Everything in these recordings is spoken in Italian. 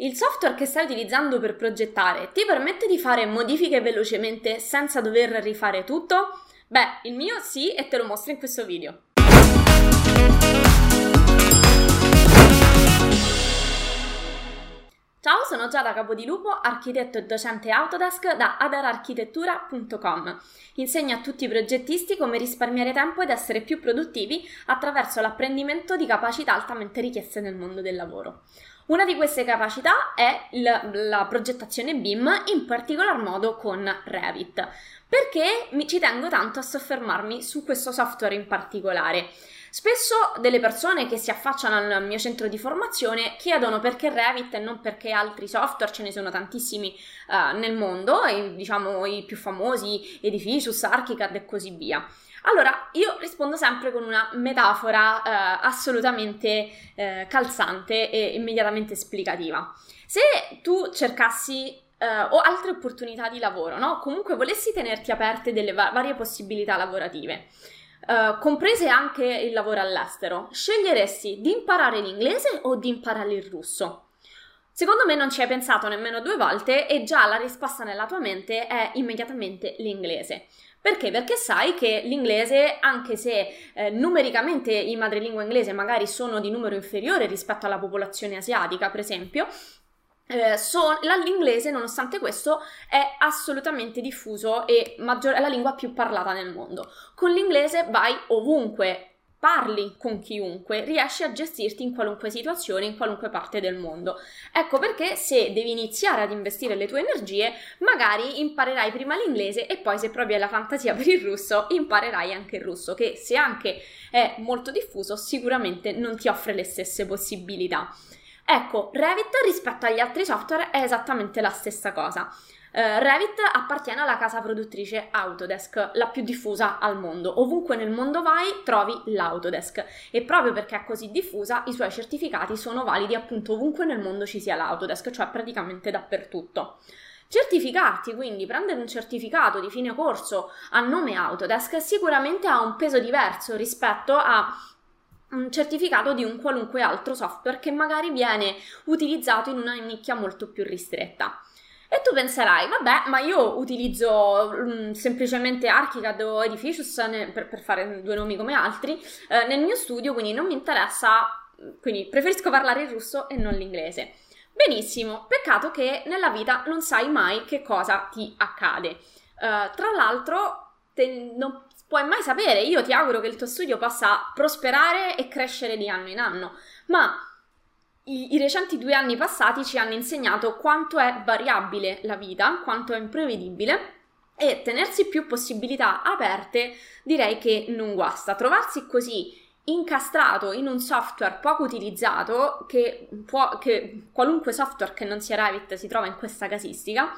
Il software che stai utilizzando per progettare ti permette di fare modifiche velocemente senza dover rifare tutto? Beh, il mio sì e te lo mostro in questo video. Ciao, sono Giada Capodilupo, architetto e docente Autodesk da adararchitettura.com. Insegno a tutti i progettisti come risparmiare tempo ed essere più produttivi attraverso l'apprendimento di capacità altamente richieste nel mondo del lavoro. Una di queste capacità è la, la progettazione BIM, in particolar modo con Revit, perché mi, ci tengo tanto a soffermarmi su questo software in particolare. Spesso delle persone che si affacciano al mio centro di formazione chiedono perché Revit e non perché altri software, ce ne sono tantissimi uh, nel mondo, e, diciamo i più famosi, Edificius, Archicad e così via. Allora, io rispondo sempre con una metafora eh, assolutamente eh, calzante e immediatamente esplicativa. Se tu cercassi eh, o altre opportunità di lavoro, no? Comunque volessi tenerti aperte delle va- varie possibilità lavorative, Uh, comprese anche il lavoro all'estero, sceglieresti di imparare l'inglese o di imparare il russo? Secondo me non ci hai pensato nemmeno due volte e già la risposta nella tua mente è immediatamente l'inglese. Perché? Perché sai che l'inglese, anche se eh, numericamente i madrelingua inglese magari sono di numero inferiore rispetto alla popolazione asiatica, per esempio, eh, so, l'inglese, nonostante questo, è assolutamente diffuso e maggior- è la lingua più parlata nel mondo. Con l'inglese vai ovunque, parli con chiunque, riesci a gestirti in qualunque situazione, in qualunque parte del mondo. Ecco perché se devi iniziare ad investire le tue energie, magari imparerai prima l'inglese e poi se proprio hai la fantasia per il russo, imparerai anche il russo, che se anche è molto diffuso, sicuramente non ti offre le stesse possibilità. Ecco, Revit rispetto agli altri software è esattamente la stessa cosa. Uh, Revit appartiene alla casa produttrice Autodesk, la più diffusa al mondo. Ovunque nel mondo vai trovi l'Autodesk e proprio perché è così diffusa i suoi certificati sono validi appunto ovunque nel mondo ci sia l'Autodesk, cioè praticamente dappertutto. Certificarti, quindi prendere un certificato di fine corso a nome Autodesk sicuramente ha un peso diverso rispetto a un certificato di un qualunque altro software che magari viene utilizzato in una nicchia molto più ristretta. E tu penserai, vabbè, ma io utilizzo um, semplicemente Archicad o Edificius ne, per, per, fare due nomi come altri eh, nel mio studio, quindi non mi interessa, quindi preferisco parlare il russo e non l'inglese. Benissimo, peccato che nella vita non sai mai che cosa ti accade. Uh, tra l'altro, te, non puoi mai sapere, io ti auguro che il tuo studio possa prosperare e crescere di anno in anno, ma i, recenti due anni passati ci hanno insegnato quanto è variabile la vita, quanto è imprevedibile e tenersi più possibilità aperte direi che non guasta. Trovarsi così incastrato in un software poco utilizzato, che, può, che qualunque software che non sia Revit si trova in questa casistica,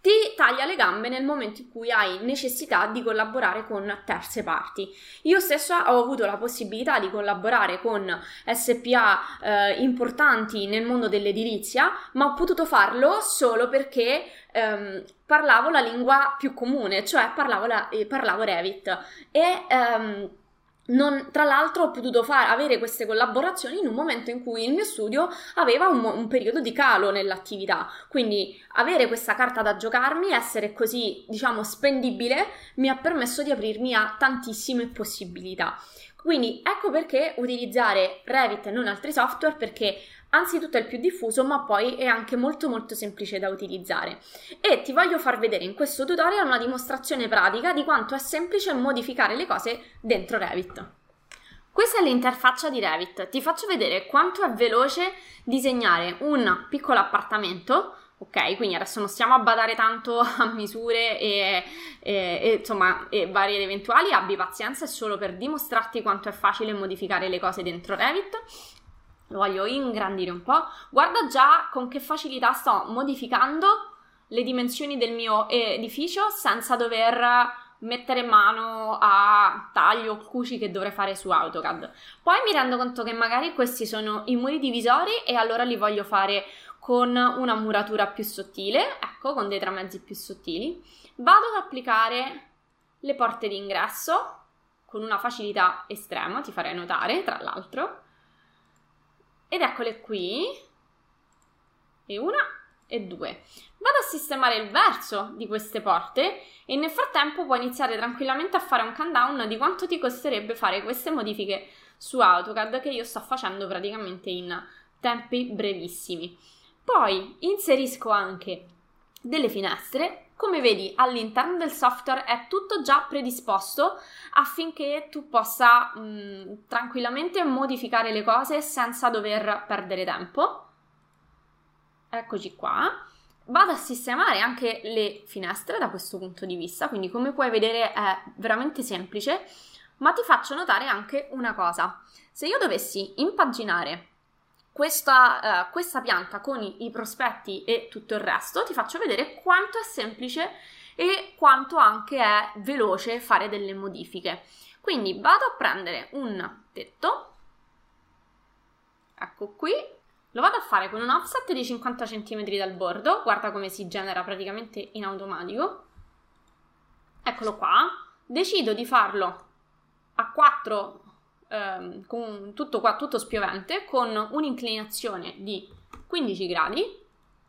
ti taglia le gambe nel momento in cui hai necessità di collaborare con terze parti. Io stessa ho avuto la possibilità di collaborare con SPA eh, importanti nel mondo dell'edilizia, ma ho potuto farlo solo perché ehm, parlavo la lingua più comune, cioè parlavo, la, eh, parlavo Revit e ehm, non, tra l'altro ho potuto far, avere queste collaborazioni in un momento in cui il mio studio aveva un, un, periodo di calo nell'attività, quindi avere questa carta da giocarmi, essere così, diciamo, spendibile, mi ha permesso di aprirmi a tantissime possibilità. Quindi ecco perché utilizzare Revit e non altri software, perché anzitutto è il più diffuso, ma poi è anche molto molto semplice da utilizzare. E ti voglio far vedere in questo tutorial una dimostrazione pratica di quanto è semplice modificare le cose dentro Revit. Questa è l'interfaccia di Revit. Ti faccio vedere quanto è veloce disegnare un piccolo appartamento Ok, quindi adesso non stiamo a badare tanto a misure e, e, e insomma e varie ed eventuali, abbi pazienza, è solo per dimostrarti quanto è facile modificare le cose dentro Revit lo voglio ingrandire un po', guarda già con che facilità sto modificando le dimensioni del mio edificio senza dover mettere mano a taglio o cuci che dovrei fare su AutoCAD. Poi mi rendo conto che magari questi sono i muri divisori e allora li voglio fare con una muratura più sottile, ecco, con dei tramezzi più sottili. Vado ad applicare le porte d'ingresso con una facilità estrema, ti farei notare, tra l'altro ed eccole qui. e una e due. Vado a sistemare il verso di queste porte e nel frattempo puoi iniziare tranquillamente a fare un countdown di quanto ti costerebbe fare queste modifiche su AutoCAD che io sto facendo praticamente in tempi brevissimi. Poi inserisco anche delle finestre. Come vedi all'interno del software è tutto già predisposto affinché tu possa mh, tranquillamente modificare le cose senza dover perdere tempo. Eccoci qua. Vado a sistemare anche le finestre da questo punto di vista, quindi come puoi vedere è veramente semplice, ma ti faccio notare anche una cosa. Se io dovessi impaginare questa, uh, questa pianta con i, i prospetti e tutto il resto, ti faccio vedere quanto è semplice e quanto anche è veloce fare delle modifiche. Quindi vado a prendere un tetto, ecco qui, lo vado a fare con un offset di 50 cm dal bordo, guarda come si genera praticamente in automatico. Eccolo qua, decido di farlo a 4 ehm, con tutto qua, tutto spiovente, con un'inclinazione di 15 gradi,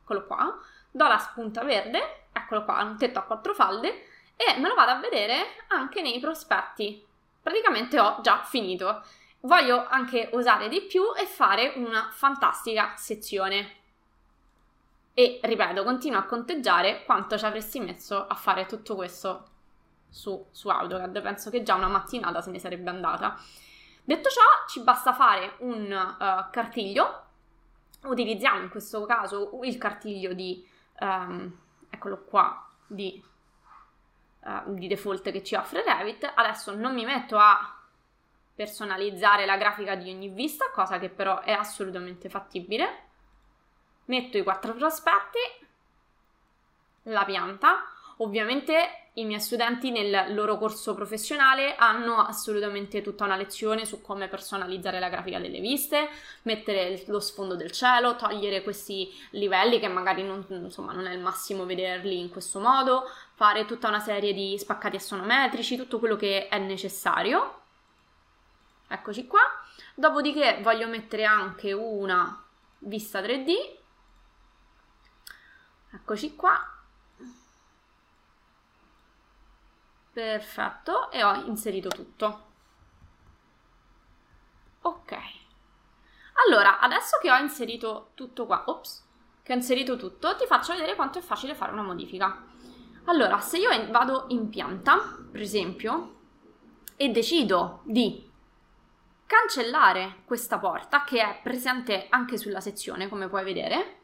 eccolo qua, do la spunta verde, eccolo qua, un tetto a quattro falde, e me lo vado a vedere anche nei prospetti. Praticamente ho già finito. Voglio anche usare di più e fare una fantastica sezione. E ripeto, continuo a conteggiare quanto ci avresti messo a fare tutto questo su, su AutoCAD. Penso che già una mattinata se ne sarebbe andata. Detto ciò, ci basta fare un uh, cartiglio. Utilizziamo in questo caso il cartiglio di, um, eccolo qua, di, uh, di default che ci offre Revit. Adesso non mi metto a personalizzare la grafica di ogni vista, cosa che però è assolutamente fattibile. Metto i quattro prospetti, la pianta, Ovviamente i miei studenti nel loro corso professionale hanno assolutamente tutta una lezione su come personalizzare la grafica delle viste, mettere lo sfondo del cielo, togliere questi livelli che magari non, insomma, non è il massimo vederli in questo modo, fare tutta una serie di spaccati assonometrici, tutto quello che è necessario. Eccoci qua. Dopodiché voglio mettere anche una vista 3D. Eccoci qua Perfetto, e ho inserito tutto. Ok. Allora, adesso che ho inserito tutto qua, ops, che ho inserito tutto, ti faccio vedere quanto è facile fare una modifica. Allora, se io vado in pianta, per esempio, e decido di cancellare questa porta, che è presente anche sulla sezione, come puoi vedere,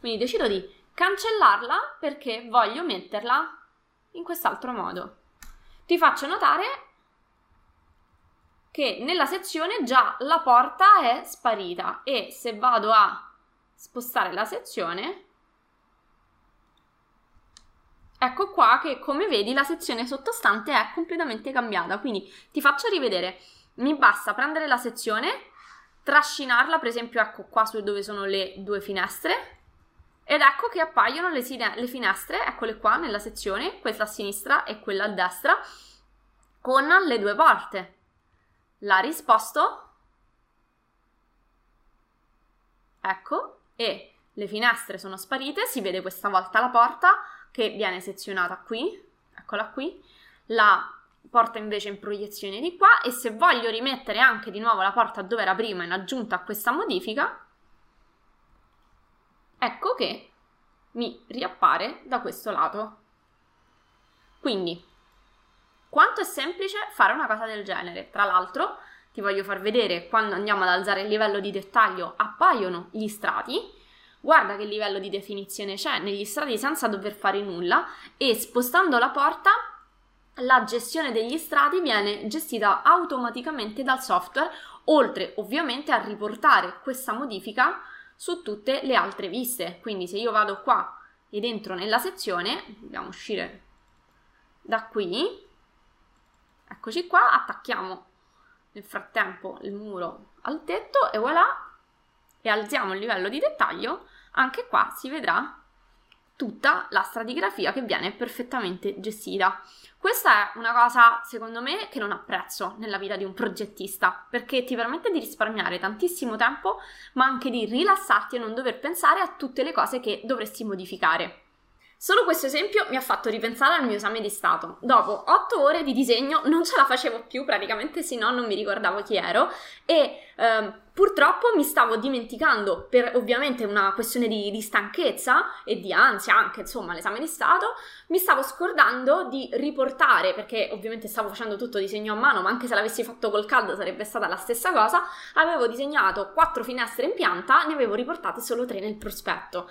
quindi decido di cancellarla perché voglio metterla in quest'altro modo ti faccio notare che nella sezione già la porta è sparita e se vado a spostare la sezione ecco qua che come vedi la sezione sottostante è completamente cambiata. Quindi ti faccio rivedere. Mi basta prendere la sezione trascinarla per esempio ecco qua su dove sono le due finestre ed ecco che appaiono le, le finestre, eccole qua nella sezione, questa a sinistra e quella a destra, con le due porte. La risposto? Ecco, e le finestre sono sparite, si vede questa volta la porta che viene sezionata qui, eccola qui, la porta invece in proiezione di qua e se voglio rimettere anche di nuovo la porta dove era prima in aggiunta a questa modifica, ecco che mi riappare da questo lato. Quindi, quanto è semplice fare una cosa del genere. Tra l'altro, ti voglio far vedere quando andiamo ad alzare il livello di dettaglio appaiono gli strati. Guarda che livello di definizione c'è negli strati senza dover fare nulla e spostando la porta la gestione degli strati viene gestita automaticamente dal software, oltre ovviamente a riportare questa modifica su tutte le altre viste. Quindi se io vado qua ed entro nella sezione, dobbiamo uscire da qui, eccoci qua, attacchiamo nel frattempo il muro al tetto e voilà, e alziamo il livello di dettaglio, anche qua si vedrà tutta la stratigrafia che viene perfettamente gestita. Questa è una cosa, secondo me, che non apprezzo nella vita di un progettista, perché ti permette di risparmiare tantissimo tempo, ma anche di rilassarti e non dover pensare a tutte le cose che dovresti modificare. Solo questo esempio mi ha fatto ripensare al mio esame di Stato. Dopo otto ore di disegno non ce la facevo più, praticamente se no non mi ricordavo chi ero e ehm, purtroppo mi stavo dimenticando, per ovviamente una questione di, di, stanchezza e di ansia anche, insomma, l'esame di Stato, mi stavo scordando di riportare, perché ovviamente stavo facendo tutto disegno a mano, ma anche se l'avessi fatto col caldo sarebbe stata la stessa cosa, avevo disegnato quattro finestre in pianta, ne avevo riportate solo tre nel prospetto.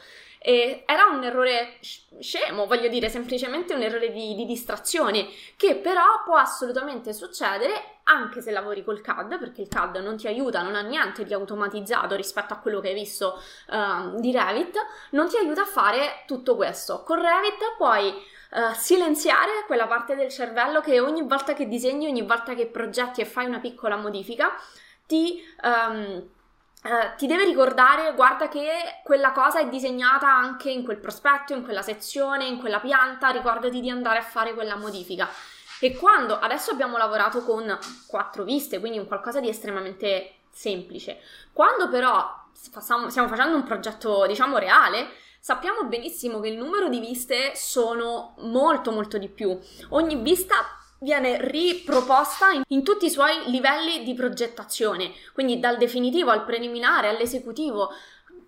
E era un errore scemo, voglio dire, semplicemente un errore di, di, distrazione, che però può assolutamente succedere anche se lavori col CAD, perché il CAD non ti aiuta, non ha niente di automatizzato rispetto a quello che hai visto uh, di Revit, non ti aiuta a fare tutto questo. Con Revit puoi Uh, silenziare quella parte del cervello che ogni volta che disegni, ogni volta che progetti e fai una piccola modifica, ti um, Uh, ti deve ricordare, guarda che quella cosa è disegnata anche in quel prospetto, in quella sezione, in quella pianta, ricordati di andare a fare quella modifica. E quando adesso abbiamo lavorato con quattro viste, quindi un qualcosa di estremamente semplice, quando però stiamo facendo un progetto, diciamo, reale, sappiamo benissimo che il numero di viste sono molto molto di più. Ogni vista viene riproposta in, in, tutti i suoi livelli di progettazione, quindi dal definitivo al preliminare all'esecutivo.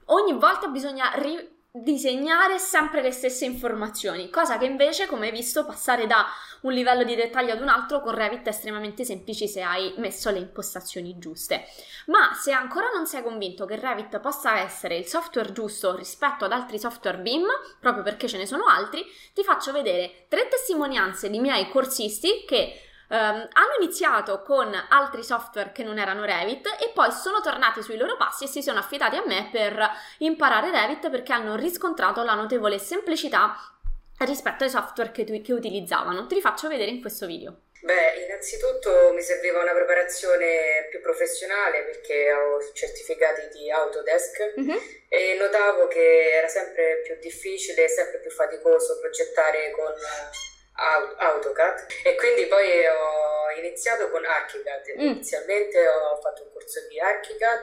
Ogni volta bisogna ri- disegnare sempre le stesse informazioni, cosa che invece, come hai visto, passare da un livello di dettaglio ad un altro con Revit è estremamente semplice se hai messo le impostazioni giuste. Ma se ancora non sei convinto che Revit possa essere il software giusto rispetto ad altri software BIM, proprio perché ce ne sono altri, ti faccio vedere tre testimonianze di miei corsisti che Um, hanno iniziato con altri software che non erano Revit e poi sono tornati sui loro passi e si sono affidati a me per imparare Revit perché hanno riscontrato la notevole semplicità rispetto ai software che, che utilizzavano. Te li faccio vedere in questo video. Beh, innanzitutto mi serviva una preparazione più professionale perché ho certificati di Autodesk mm-hmm. e notavo che era sempre più difficile, sempre più faticoso progettare con AutoCAD e quindi poi ho iniziato con ArchiCAD. Mm. Inizialmente ho fatto un corso di ArchiCAD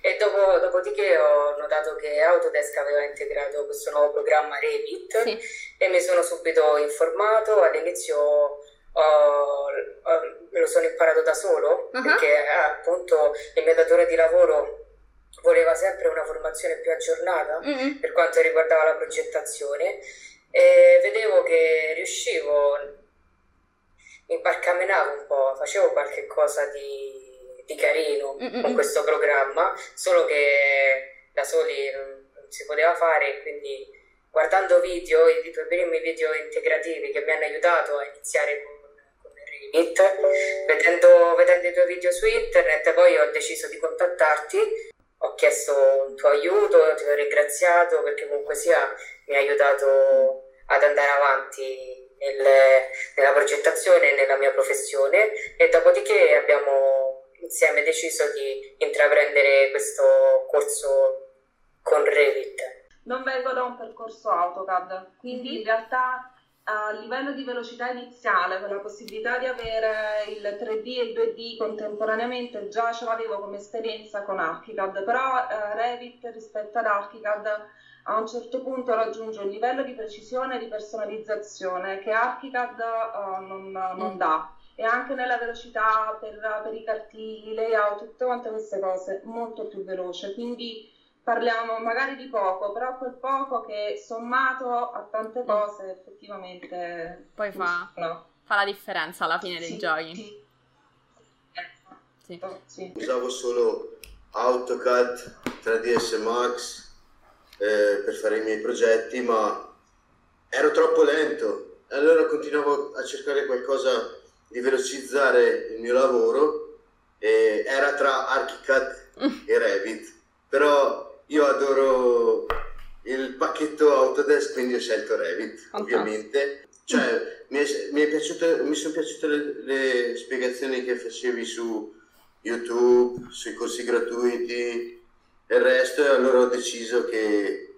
e dopo, dopodiché ho notato che Autodesk aveva integrato questo nuovo programma Revit sì. e mi sono subito informato. All'inizio ho, me lo sono imparato da solo uh-huh. perché appunto il mio datore di lavoro voleva sempre una formazione più aggiornata mm-hmm. per quanto riguardava la progettazione e vedevo che riuscivo, mi barcamenavo un po', facevo qualche cosa di, di carino Mm-mm. con questo programma, solo che da soli non, non si poteva fare, quindi guardando video, i primi video integrativi che mi hanno aiutato a iniziare con Revit, vedendo, vedendo i tuoi video su internet, poi ho deciso di contattarti, ho chiesto un tuo aiuto, ti ho ringraziato perché comunque sia mi ha aiutato ad andare avanti nel, nella progettazione e nella mia professione e dopodiché abbiamo insieme deciso di intraprendere questo corso con Revit. Non vengo da un percorso AutoCAD, quindi mm-hmm. in realtà a livello di velocità iniziale, con la possibilità di avere il 3D e il 2D contemporaneamente, già ce l'avevo come esperienza con ArchiCAD, però eh, Revit rispetto ad ArchiCAD a un certo punto raggiunge un livello di precisione e di personalizzazione che ArchiCAD uh, non, non, mm. dà e anche nella velocità per, per i cartigli, layout, tutte quante queste cose molto più veloce. Quindi parliamo magari di poco, però quel poco che sommato a tante mm. cose effettivamente poi fa, fa la differenza alla fine dei sì, giochi. Sì. Sì. Sì. Usavo solo AutoCAD 3ds Max eh, per fare i miei progetti, ma ero troppo lento. Allora continuavo a cercare qualcosa di velocizzare il mio lavoro e era tra ArchiCAD e Revit. Però io adoro il pacchetto Autodesk, quindi ho scelto Revit, Fantastico. ovviamente. Cioè, mi, è, mi, è piaciuto, mi sono piaciute le, le spiegazioni che facevi su YouTube, sui corsi gratuiti, il resto e allora ho deciso che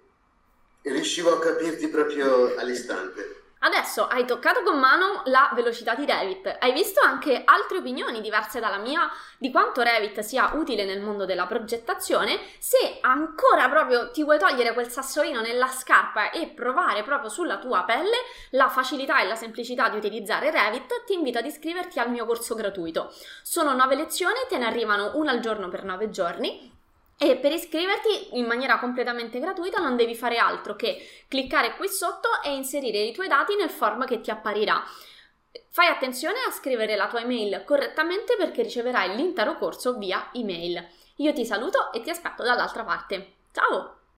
riuscivo a capirti proprio all'istante. Adesso hai toccato con mano la velocità di Revit, hai visto anche altre opinioni diverse dalla mia di quanto Revit sia utile nel mondo della progettazione. Se ancora proprio ti vuoi togliere quel sassolino nella scarpa e provare proprio sulla tua pelle la facilità e la semplicità di utilizzare Revit, ti invito ad iscriverti al mio corso gratuito. Sono nove lezioni, te ne arrivano una al giorno per nove giorni e per iscriverti in maniera completamente gratuita non devi fare altro che cliccare qui sotto e inserire i tuoi dati nel form che ti apparirà. Fai attenzione a scrivere la tua email correttamente perché riceverai l'intero corso via email. Io ti saluto e ti aspetto dall'altra parte. Ciao!